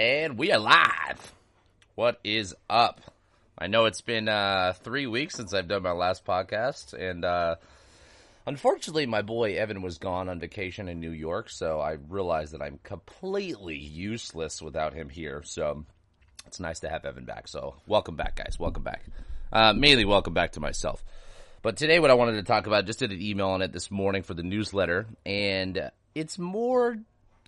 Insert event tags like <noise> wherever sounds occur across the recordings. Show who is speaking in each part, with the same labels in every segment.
Speaker 1: And we are live. What is up? I know it's been uh, three weeks since I've done my last podcast, and uh, unfortunately, my boy Evan was gone on vacation in New York, so I realized that I'm completely useless without him here. So it's nice to have Evan back. So welcome back, guys. Welcome back. Uh, mainly, welcome back to myself. But today, what I wanted to talk about, just did an email on it this morning for the newsletter, and it's more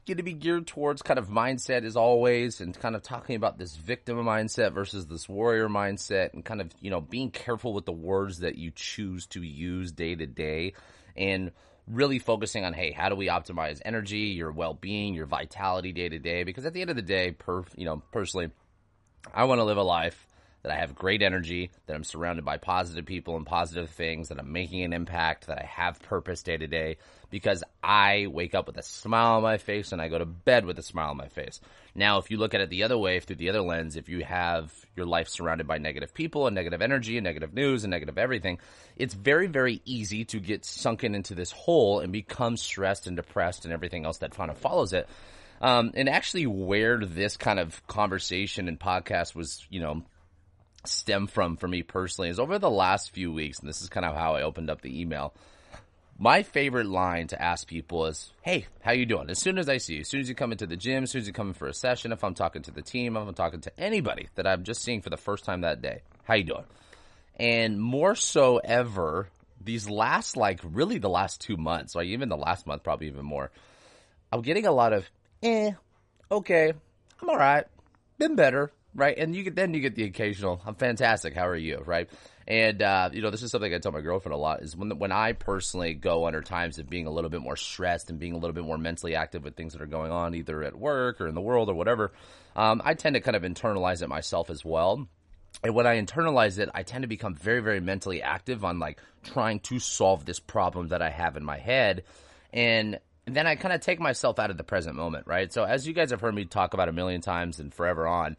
Speaker 1: going to be geared towards kind of mindset as always and kind of talking about this victim mindset versus this warrior mindset and kind of, you know, being careful with the words that you choose to use day to day and really focusing on, hey, how do we optimize energy, your well-being, your vitality day to day? Because at the end of the day, per, you know, personally, I want to live a life that I have great energy, that I'm surrounded by positive people and positive things, that I'm making an impact, that I have purpose day to day because I wake up with a smile on my face and I go to bed with a smile on my face. Now, if you look at it the other way, through the other lens, if you have your life surrounded by negative people and negative energy and negative news and negative everything, it's very, very easy to get sunken into this hole and become stressed and depressed and everything else that kind of follows it. Um, and actually where this kind of conversation and podcast was, you know, stem from for me personally is over the last few weeks, and this is kind of how I opened up the email. My favorite line to ask people is, "Hey, how you doing?" As soon as I see you, as soon as you come into the gym, as soon as you come in for a session, if I'm talking to the team, if I'm talking to anybody that I'm just seeing for the first time that day, "How you doing?" And more so ever, these last like really the last two months, like even the last month, probably even more, I'm getting a lot of, "Eh, okay, I'm all right, been better." Right? And you get then you get the occasional, "I'm fantastic. How are you?" Right? And uh, you know, this is something I tell my girlfriend a lot is when when I personally go under times of being a little bit more stressed and being a little bit more mentally active with things that are going on, either at work or in the world or whatever. Um, I tend to kind of internalize it myself as well. And when I internalize it, I tend to become very, very mentally active on like trying to solve this problem that I have in my head. And then I kind of take myself out of the present moment, right? So as you guys have heard me talk about a million times and forever on,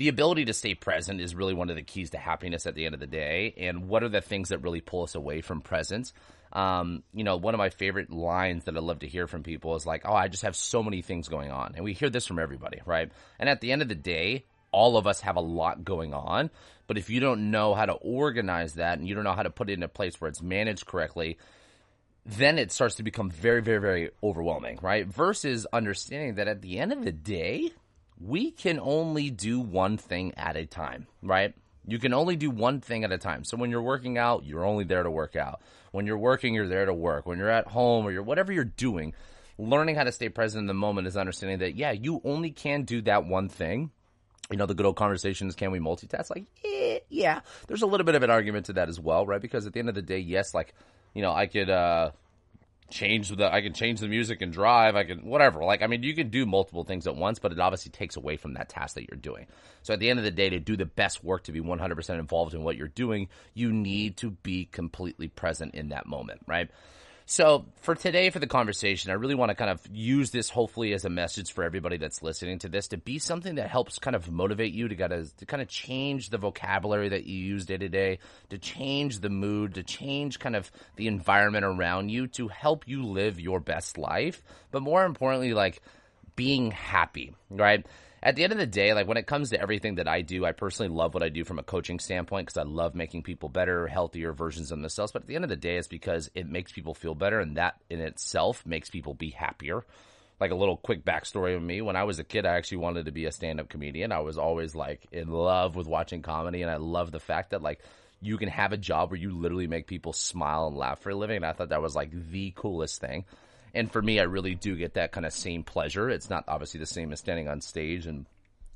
Speaker 1: the ability to stay present is really one of the keys to happiness at the end of the day. And what are the things that really pull us away from presence? Um, you know, one of my favorite lines that I love to hear from people is like, "Oh, I just have so many things going on," and we hear this from everybody, right? And at the end of the day, all of us have a lot going on. But if you don't know how to organize that and you don't know how to put it in a place where it's managed correctly, then it starts to become very, very, very overwhelming, right? Versus understanding that at the end of the day, we can only do one thing at a time, right? You can only do one thing at a time. So when you're working out, you're only there to work out. When you're working, you're there to work. When you're at home or you're whatever you're doing, learning how to stay present in the moment is understanding that yeah, you only can do that one thing. You know, the good old conversations, can we multitask? Like, eh, yeah, there's a little bit of an argument to that as well, right? Because at the end of the day, yes, like, you know, I could, uh, change the I can change the music and drive. I can whatever. Like I mean, you can do multiple things at once, but it obviously takes away from that task that you're doing. So at the end of the day, to do the best work, to be 100% involved in what you're doing, you need to be completely present in that moment, right? So for today, for the conversation, I really want to kind of use this hopefully as a message for everybody that's listening to this to be something that helps kind of motivate you to kind of, to kind of change the vocabulary that you use day to day, to change the mood, to change kind of the environment around you to help you live your best life. But more importantly, like being happy, right? at the end of the day, like when it comes to everything that I do, I personally love what I do from a coaching standpoint because I love making people better, healthier versions of themselves. But at the end of the day, it's because it makes people feel better, and that in itself makes people be happier. Like a little quick backstory of me: when I was a kid, I actually wanted to be a stand-up comedian. I was always like in love with watching comedy, and I love the fact that like you can have a job where you literally make people smile and laugh for a living. And I thought that was like the coolest thing. And for me, I really do get that kind of same pleasure. It's not obviously the same as standing on stage and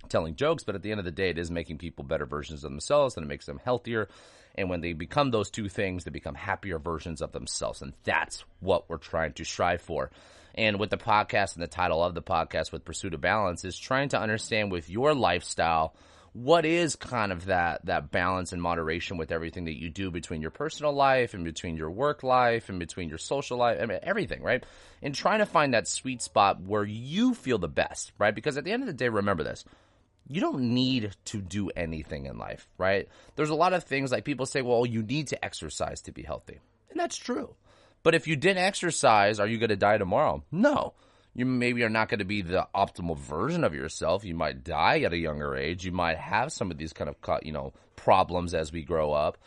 Speaker 1: telling jokes, but at the end of the day, it is making people better versions of themselves and it makes them healthier. And when they become those two things, they become happier versions of themselves. And that's what we're trying to strive for. And with the podcast and the title of the podcast with Pursuit of Balance is trying to understand with your lifestyle – what is kind of that that balance and moderation with everything that you do between your personal life and between your work life and between your social life? I mean, everything right? And trying to find that sweet spot where you feel the best right? Because at the end of the day remember this. You don't need to do anything in life right? There's a lot of things like people say well you need to exercise to be healthy. And that's true. But if you didn't exercise are you going to die tomorrow? No You maybe are not going to be the optimal version of yourself. You might die at a younger age. You might have some of these kind of, you know, problems as we grow up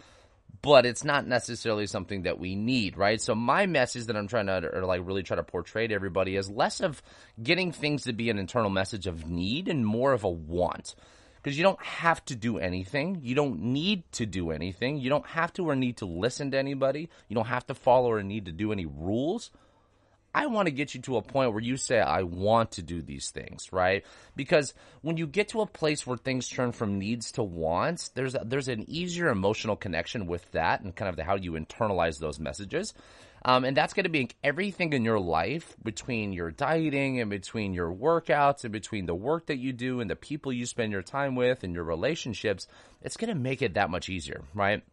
Speaker 1: but it's not necessarily something that we need, right? So my message that I'm trying to, like really try to portray to everybody is less of getting things to be an internal message of need and more of a want because you don't have to do anything. You don't need to do anything. You don't have to or need to listen to anybody. You don't have to follow or need to do any rules. I want to get you to a point where you say, I want to do these things, right? Because when you get to a place where things turn from needs to wants, there's a, there's an easier emotional connection with that and kind of the, how you internalize those messages. Um, and that's going to be everything in your life between your dieting and between your workouts and between the work that you do and the people you spend your time with and your relationships. It's going to make it that much easier, right?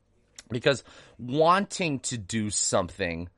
Speaker 1: Because wanting to do something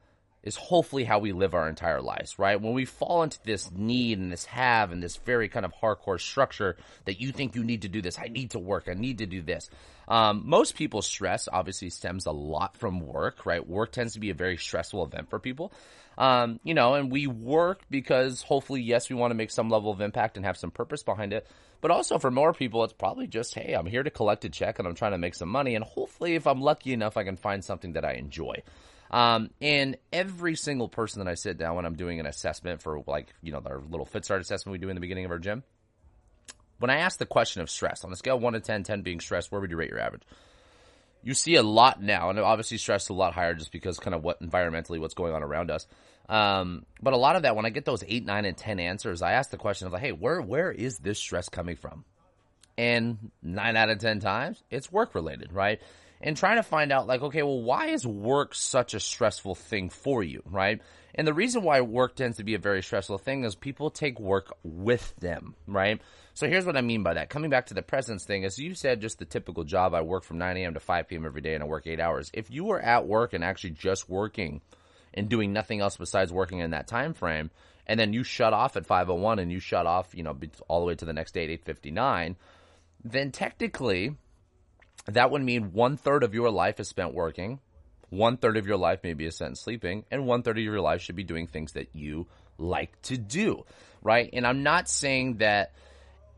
Speaker 1: is hopefully how we live our entire lives, right? When we fall into this need and this have and this very kind of hardcore structure that you think you need to do this, I need to work, I need to do this. Um, most people's stress obviously stems a lot from work, right? Work tends to be a very stressful event for people. Um, you know, and we work because hopefully, yes, we want to make some level of impact and have some purpose behind it. But also for more people, it's probably just, hey, I'm here to collect a check and I'm trying to make some money. And hopefully, if I'm lucky enough, I can find something that I enjoy. Um, and every single person that I sit down when I'm doing an assessment for like, you know, our little fit start assessment we do in the beginning of our gym, when I ask the question of stress, on a scale of 1 to 10, 10 being stress, where would you rate your average? You see a lot now, and obviously stress is a lot higher just because kind of what environmentally what's going on around us. Um, but a lot of that, when I get those 8, 9, and 10 answers, I ask the question of like, hey, where where is this stress coming from? And 9 out of 10 times, it's work related, right? And trying to find out like, okay, well, why is work such a stressful thing for you, right? And the reason why work tends to be a very stressful thing is people take work with them, right? So here's what I mean by that. Coming back to the presence thing, as you said, just the typical job, I work from 9 a.m. to 5 p.m. every day and I work eight hours. If you were at work and actually just working and doing nothing else besides working in that time frame, and then you shut off at 501 and you shut off, you know, all the way to the next day at 859, then technically that would mean one third of your life is spent working, one third of your life may be spent sleeping, and one third of your life should be doing things that you like to do, right? And I'm not saying that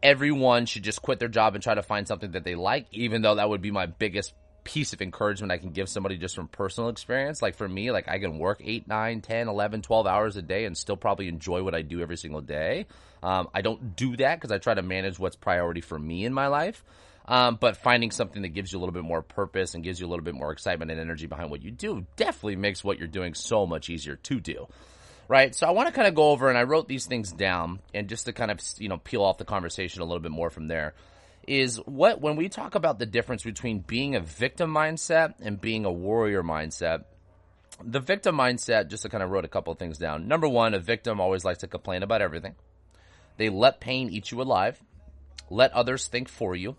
Speaker 1: everyone should just quit their job and try to find something that they like, even though that would be my biggest piece of encouragement I can give somebody just from personal experience. Like for me, like I can work 8, 9, 10, 11, 12 hours a day and still probably enjoy what I do every single day. Um, I don't do that because I try to manage what's priority for me in my life. Um, but finding something that gives you a little bit more purpose and gives you a little bit more excitement and energy behind what you do definitely makes what you're doing so much easier to do. Right. So I want to kind of go over and I wrote these things down and just to kind of, you know, peel off the conversation a little bit more from there is what, when we talk about the difference between being a victim mindset and being a warrior mindset, the victim mindset, just to kind of wrote a couple of things down. Number one, a victim always likes to complain about everything. They let pain eat you alive, let others think for you,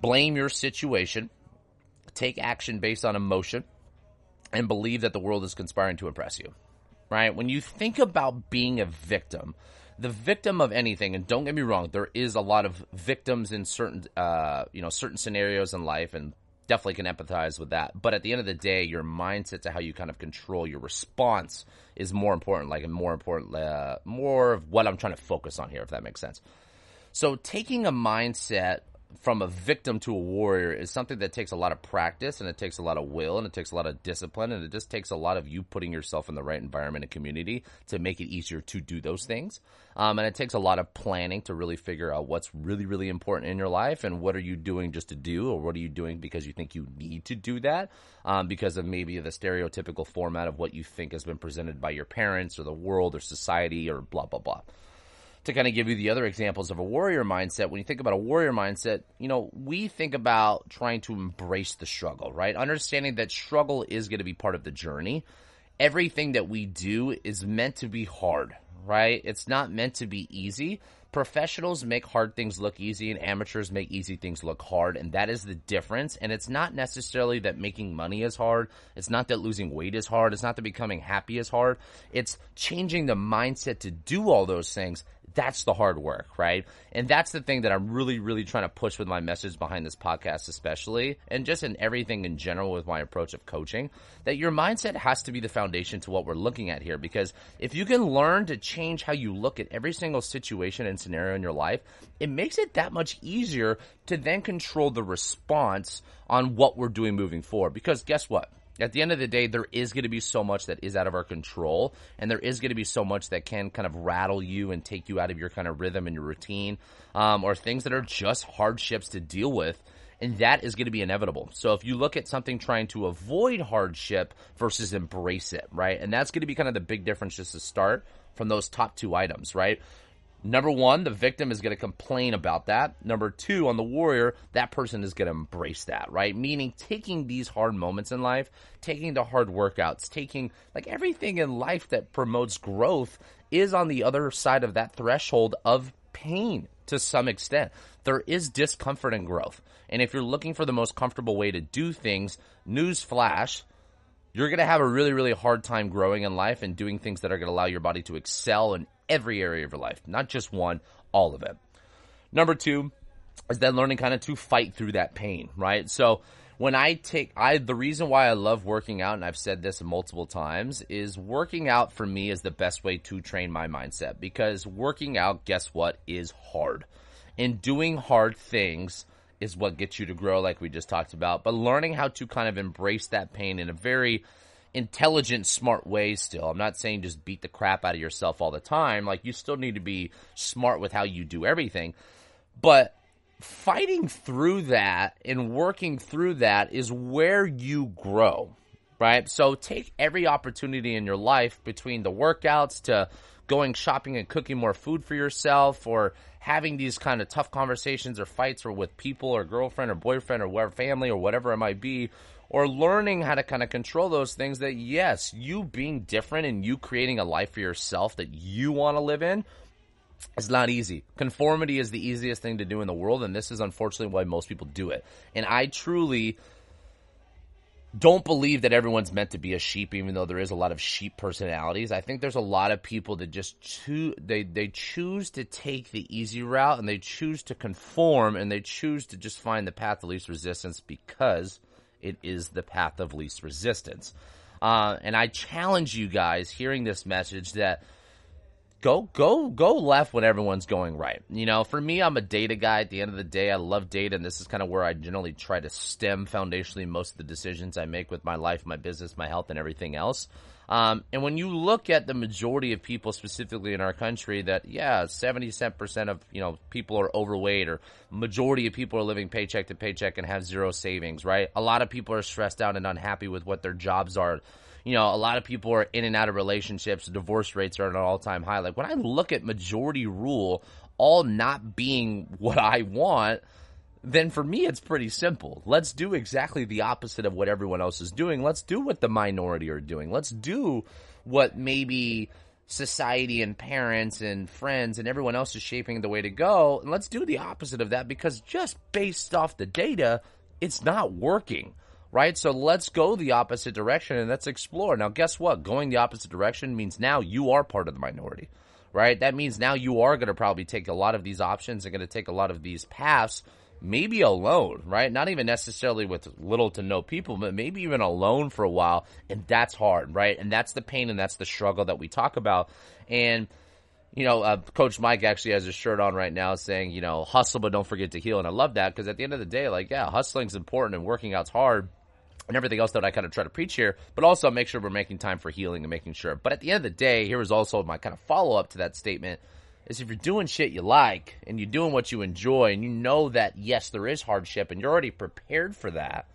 Speaker 1: blame your situation, take action based on emotion, and believe that the world is conspiring to oppress you. Right? When you think about being a victim, the victim of anything, and don't get me wrong, there is a lot of victims in certain, uh, you know, certain scenarios in life, and definitely can empathize with that. But at the end of the day, your mindset to how you kind of control your response is more important. Like, more important, uh, more of what I'm trying to focus on here, if that makes sense. So, taking a mindset from a victim to a warrior is something that takes a lot of practice and it takes a lot of will and it takes a lot of discipline and it just takes a lot of you putting yourself in the right environment and community to make it easier to do those things. Um, and it takes a lot of planning to really figure out what's really, really important in your life and what are you doing just to do or what are you doing because you think you need to do that um, because of maybe the stereotypical format of what you think has been presented by your parents or the world or society or blah, blah, blah to kind of give you the other examples of a warrior mindset, when you think about a warrior mindset, you know, we think about trying to embrace the struggle, right? Understanding that struggle is going to be part of the journey. Everything that we do is meant to be hard, right? It's not meant to be easy. Professionals make hard things look easy and amateurs make easy things look hard. And that is the difference. And it's not necessarily that making money is hard. It's not that losing weight is hard. It's not that becoming happy is hard. It's changing the mindset to do all those things That's the hard work, right? And that's the thing that I'm really, really trying to push with my message behind this podcast, especially, and just in everything in general with my approach of coaching, that your mindset has to be the foundation to what we're looking at here. Because if you can learn to change how you look at every single situation and scenario in your life, it makes it that much easier to then control the response on what we're doing moving forward. Because guess what? At the end of the day, there is going to be so much that is out of our control, and there is going to be so much that can kind of rattle you and take you out of your kind of rhythm and your routine, um, or things that are just hardships to deal with. And that is going to be inevitable. So if you look at something trying to avoid hardship versus embrace it, right? And that's going to be kind of the big difference just to start from those top two items, right? Number one, the victim is going to complain about that. Number two, on the warrior, that person is going to embrace that, right? Meaning taking these hard moments in life, taking the hard workouts, taking like everything in life that promotes growth is on the other side of that threshold of pain to some extent. There is discomfort and growth. And if you're looking for the most comfortable way to do things, news flash, you're going to have a really, really hard time growing in life and doing things that are going to allow your body to excel in every area of your life, not just one, all of it. Number two is then learning kind of to fight through that pain, right? So when I take, I, the reason why I love working out, and I've said this multiple times, is working out for me is the best way to train my mindset because working out, guess what, is hard. And doing hard things is what gets you to grow, like we just talked about. But learning how to kind of embrace that pain in a very intelligent, smart way still. I'm not saying just beat the crap out of yourself all the time. Like, you still need to be smart with how you do everything. But fighting through that and working through that is where you grow, right? So take every opportunity in your life between the workouts to going shopping and cooking more food for yourself or having these kind of tough conversations or fights or with people or girlfriend or boyfriend or family or whatever it might be or learning how to kind of control those things that yes you being different and you creating a life for yourself that you want to live in is not easy. Conformity is the easiest thing to do in the world, and this is unfortunately why most people do it. And I truly don't believe that everyone's meant to be a sheep, even though there is a lot of sheep personalities. I think there's a lot of people that just choose they they choose to take the easy route and they choose to conform and they choose to just find the path of least resistance because it is the path of least resistance. Uh, and I challenge you guys hearing this message that go go go left when everyone's going right. You know, for me, I'm a data guy. At the end of the day, I love data, and this is kind of where I generally try to stem foundationally most of the decisions I make with my life, my business, my health, and everything else. Um, and when you look at the majority of people, specifically in our country, that yeah, seventy percent of you know people are overweight, or majority of people are living paycheck to paycheck and have zero savings. Right? A lot of people are stressed out and unhappy with what their jobs are you know, a lot of people are in and out of relationships. Divorce rates are at an all time high. Like when I look at majority rule all not being what I want, then for me it's pretty simple. Let's do exactly the opposite of what everyone else is doing. Let's do what the minority are doing. Let's do what maybe society and parents and friends and everyone else is shaping the way to go. And let's do the opposite of that because just based off the data, it's not working right? So let's go the opposite direction and let's explore. Now, guess what? Going the opposite direction means now you are part of the minority, right? That means now you are going to probably take a lot of these options and going to take a lot of these paths, maybe alone, right? Not even necessarily with little to no people, but maybe even alone for a while. And that's hard, right? And that's the pain and that's the struggle that we talk about. And, you know, uh, Coach Mike actually has a shirt on right now saying, you know, hustle, but don't forget to heal. And I love that because at the end of the day, like, yeah, hustling's important and working out's hard and everything else that I kind of try to preach here, but also make sure we're making time for healing and making sure. But at the end of the day, here is also my kind of follow up to that statement is if you're doing shit you like and you're doing what you enjoy and you know that yes, there is hardship and you're already prepared for that,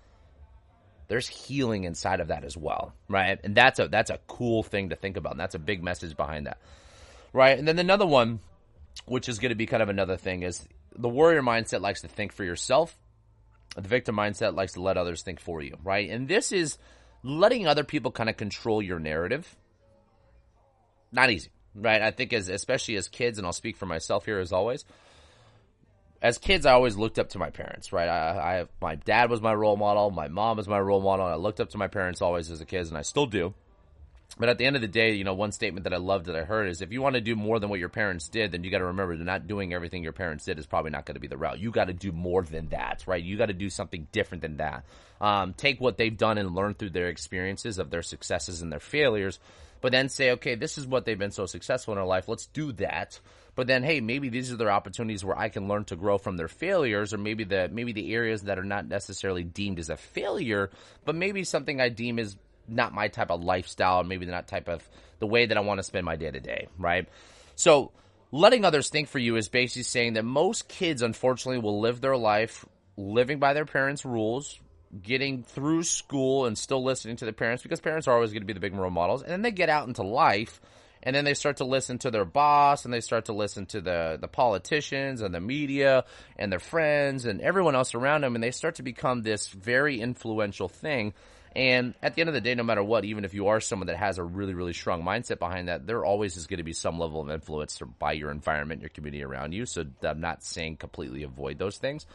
Speaker 1: there's healing inside of that as well, right? And that's a that's a cool thing to think about. And that's a big message behind that. Right? And then another one which is going to be kind of another thing is the warrior mindset likes to think for yourself the victim mindset likes to let others think for you, right? And this is letting other people kind of control your narrative. Not easy, right? I think as especially as kids, and I'll speak for myself here as always. As kids, I always looked up to my parents, right? I, I my dad was my role model, my mom was my role model. I looked up to my parents always as a kid, and I still do. But at the end of the day, you know, one statement that I loved that I heard is if you want to do more than what your parents did, then you got to remember that not doing everything your parents did is probably not going to be the route. You got to do more than that, right? You got to do something different than that. Um, take what they've done and learn through their experiences of their successes and their failures, but then say, okay, this is what they've been so successful in their life. Let's do that. But then, hey, maybe these are their opportunities where I can learn to grow from their failures, or maybe the maybe the areas that are not necessarily deemed as a failure, but maybe something I deem as not my type of lifestyle, maybe not type of the way that I want to spend my day to day, right? So letting others think for you is basically saying that most kids, unfortunately, will live their life living by their parents' rules, getting through school and still listening to their parents because parents are always going to be the big role models. And then they get out into life and then they start to listen to their boss and they start to listen to the, the politicians and the media and their friends and everyone else around them and they start to become this very influential thing and at the end of the day, no matter what, even if you are someone that has a really, really strong mindset behind that, there always is going to be some level of influence by your environment, your community around you. So I'm not saying completely avoid those things,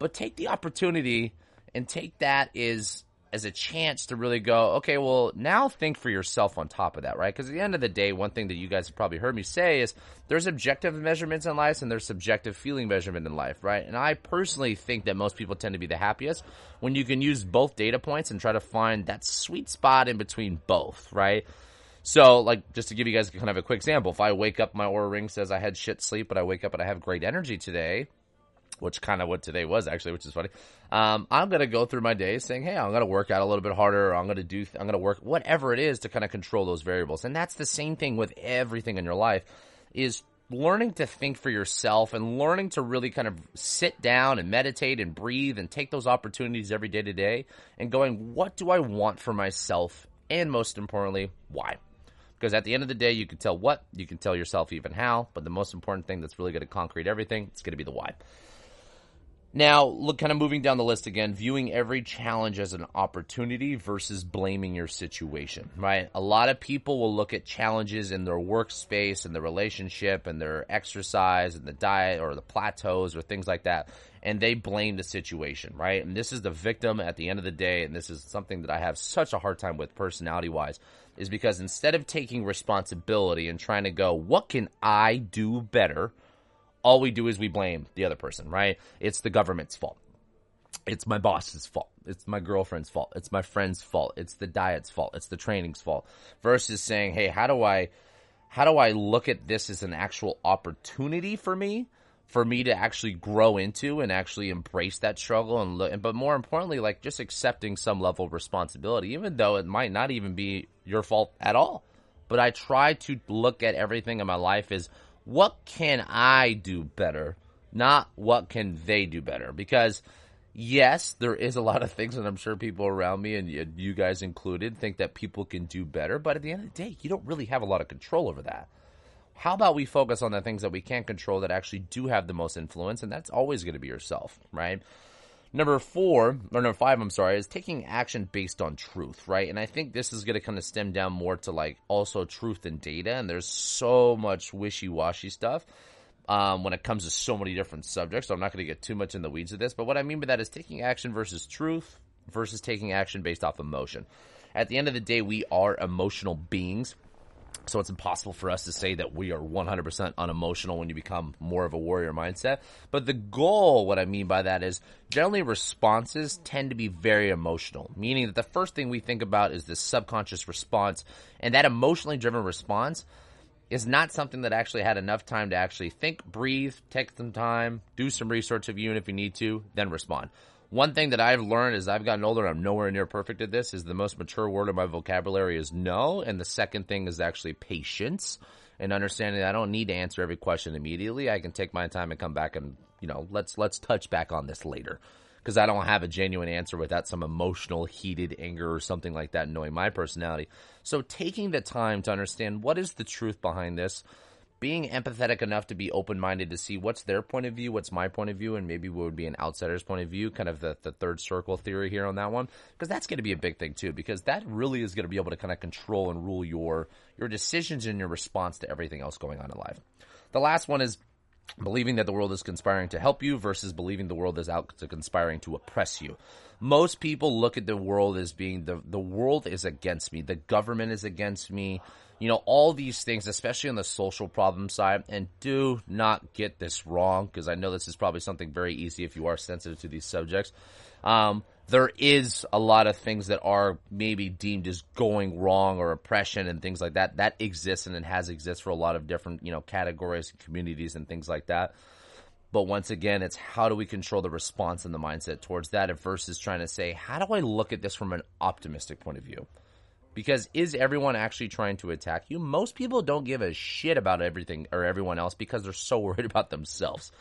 Speaker 1: but take the opportunity and take that is as a chance to really go, okay, well, now think for yourself on top of that, right? Because at the end of the day, one thing that you guys have probably heard me say is there's objective measurements in life and there's subjective feeling measurement in life, right? And I personally think that most people tend to be the happiest when you can use both data points and try to find that sweet spot in between both, right? So, like, just to give you guys kind of a quick example, if I wake up, my Oura ring says I had shit sleep, but I wake up and I have great energy today, which kind of what today was actually, which is funny. Um, I'm gonna go through my day saying, "Hey, I'm gonna work out a little bit harder. I'm gonna do, I'm gonna work whatever it is to kind of control those variables." And that's the same thing with everything in your life. Is learning to think for yourself and learning to really kind of sit down and meditate and breathe and take those opportunities every day to day and going, what do I want for myself? And most importantly, why? Because at the end of the day, you can tell what, you can tell yourself even how, but the most important thing that's really going to concrete everything, it's going to be the why. Now, look, kind of moving down the list again, viewing every challenge as an opportunity versus blaming your situation, right? A lot of people will look at challenges in their workspace and the relationship and their exercise and the diet or the plateaus or things like that, and they blame the situation, right? And this is the victim at the end of the day, and this is something that I have such a hard time with personality wise, is because instead of taking responsibility and trying to go, what can I do better? All we do is we blame the other person, right? It's the government's fault. It's my boss's fault. It's my girlfriend's fault. It's my friend's fault. It's the diet's fault. It's the training's fault. Versus saying, hey, how do I, how do I look at this as an actual opportunity for me? For me to actually grow into and actually embrace that struggle and look, but more importantly, like just accepting some level of responsibility, even though it might not even be your fault at all. But I try to look at everything in my life as what can I do better, not what can they do better. Because yes, there is a lot of things, and I'm sure people around me and you guys included think that people can do better. But at the end of the day, you don't really have a lot of control over that. How about we focus on the things that we can't control that actually do have the most influence, and that's always going to be yourself, right? Number four, or number five, I'm sorry, is taking action based on truth, right? And I think this is going to kind of stem down more to like also truth and data. And there's so much wishy washy stuff um, when it comes to so many different subjects. So I'm not going to get too much in the weeds of this. But what I mean by that is taking action versus truth versus taking action based off emotion. At the end of the day, we are emotional beings. So it's impossible for us to say that we are 100% unemotional when you become more of a warrior mindset. But the goal, what I mean by that is generally responses tend to be very emotional, meaning that the first thing we think about is this subconscious response. And that emotionally driven response is not something that actually had enough time to actually think, breathe, take some time, do some research of you and if you need to, then respond. One thing that I've learned as I've gotten older, and I'm nowhere near perfect at this, is the most mature word in my vocabulary is no. And the second thing is actually patience and understanding that I don't need to answer every question immediately. I can take my time and come back and, you know, let's, let's touch back on this later. Cause I don't have a genuine answer without some emotional, heated anger or something like that, knowing my personality. So taking the time to understand what is the truth behind this, being empathetic enough to be open minded to see what's their point of view, what's my point of view, and maybe what would be an outsider's point of view, kind of the, the third circle theory here on that one, because that's going to be a big thing too, because that really is going to be able to kind of control and rule your your decisions and your response to everything else going on in life. The last one is believing that the world is conspiring to help you versus believing the world is out to conspiring to oppress you. Most people look at the world as being the the world is against me, the government is against me, you know, all these things, especially on the social problem side. And do not get this wrong because I know this is probably something very easy if you are sensitive to these subjects. Um, there is a lot of things that are maybe deemed as going wrong or oppression and things like that. That exists and it has exists for a lot of different, you know, categories and communities and things like that. But once again, it's how do we control the response and the mindset towards that versus trying to say, how do I look at this from an optimistic point of view? Because is everyone actually trying to attack you? Most people don't give a shit about everything or everyone else because they're so <laughs> worried about themselves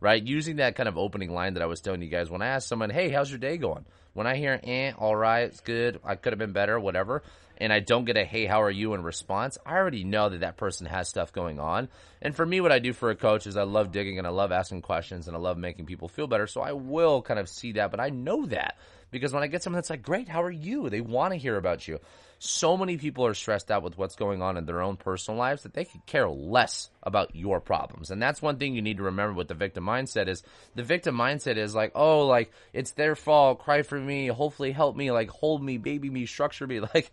Speaker 1: right? Using that kind of opening line that I was telling you guys when I ask someone, "Hey, how's your day going?" When I hear "eh, all right, it's good, I could have been better, whatever," and I don't get a "Hey, how are you?" in response, I already know that that person has stuff going on. And for me, what I do for a coach is I love digging and I love asking questions and I love making people feel better. So I will kind of see that, but I know that because when I get someone that's like, "Great, how are you?" They want to hear about you so many people are stressed out with what's going on in their own personal lives that they could care less about your problems. And that's one thing you need to remember with the victim mindset is the victim mindset is like, oh, like it's their fault, cry for me, hopefully help me, like hold me, baby me, structure me. <laughs> Like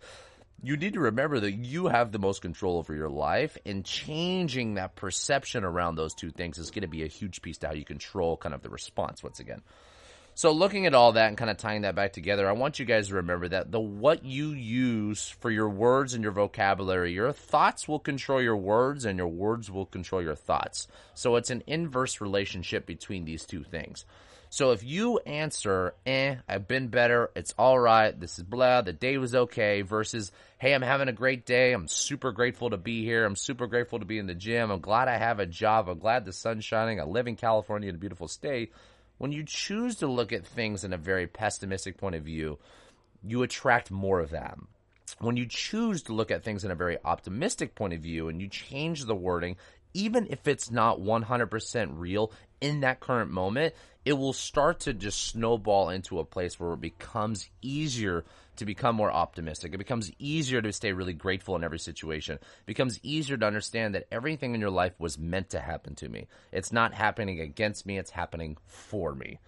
Speaker 1: you need to remember that you have the most control over your life and changing that perception around those two things is going to be a huge piece to how you control kind of the response once again. So looking at all that and kind of tying that back together, I want you guys to remember that the what you use for your words and your vocabulary, your thoughts will control your words and your words will control your thoughts. So it's an inverse relationship between these two things. So if you answer, eh, I've been better, it's all right, this is blah, the day was okay, versus, hey, I'm having a great day, I'm super grateful to be here, I'm super grateful to be in the gym, I'm glad I have a job, I'm glad the sun's shining, I live in California in a beautiful state, when you choose to look at things in a very pessimistic point of view, you attract more of them. When you choose to look at things in a very optimistic point of view and you change the wording, even if it's not 100% real in that current moment, it will start to just snowball into a place where it becomes easier to become more optimistic. It becomes easier to stay really grateful in every situation. It becomes easier to understand that everything in your life was meant to happen to me. It's not happening against me, it's happening for me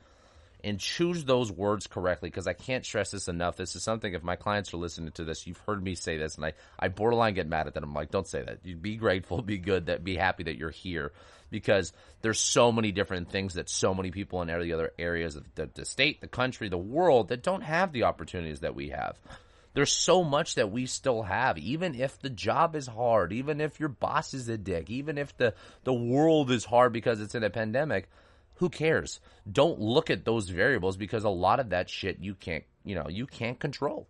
Speaker 1: and choose those words correctly because I can't stress this enough. This is something, if my clients are listening to this, you've heard me say this, and I, I borderline get mad at them. I'm like, don't say that. You be grateful, be good, that be happy that you're here because there's so many different things that so many people in every other areas of the, the state, the country, the world that don't have the opportunities that we have. There's so much that we still have, even if the job is hard, even if your boss is a dick, even if the, the world is hard because it's in a pandemic who cares? Don't look at those variables because a lot of that shit you can't, you know, you can't control.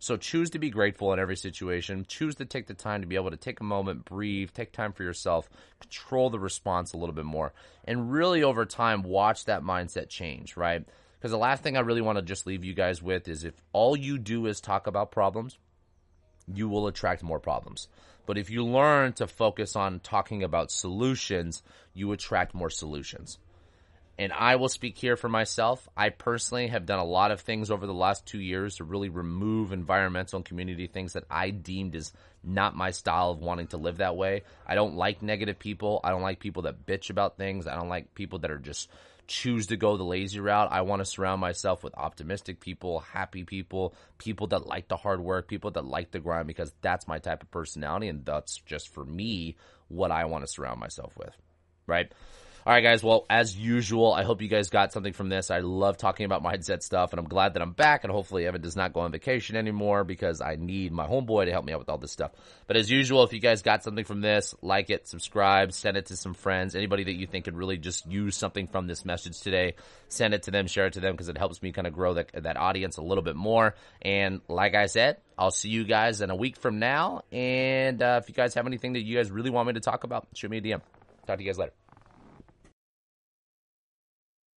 Speaker 1: So choose to be grateful in every situation. Choose to take the time to be able to take a moment, breathe, take time for yourself, control the response a little bit more, and really over time watch that mindset change, right? Because the last thing I really want to just leave you guys with is if all you do is talk about problems, you will attract more problems. But if you learn to focus on talking about solutions, you attract more solutions and I will speak here for myself. I personally have done a lot of things over the last two years to really remove environmental and community things that I deemed as not my style of wanting to live that way. I don't like negative people. I don't like people that bitch about things. I don't like people that are just choose to go the lazy route. I want to surround myself with optimistic people, happy people, people that like the hard work, people that like the grind because that's my type of personality and that's just for me what I want to surround myself with. Right? All right, guys. Well, as usual, I hope you guys got something from this. I love talking about mindset stuff, and I'm glad that I'm back. And hopefully, Evan does not go on vacation anymore because I need my homeboy to help me out with all this stuff. But as usual, if you guys got something from this, like it, subscribe, send it to some friends, anybody that you think could really just use something from this message today. Send it to them, share it to them because it helps me kind of grow that that audience a little bit more. And like I said, I'll see you guys in a week from now. And uh, if you guys have anything that you guys really want me to talk about, shoot me a DM. Talk to you guys later.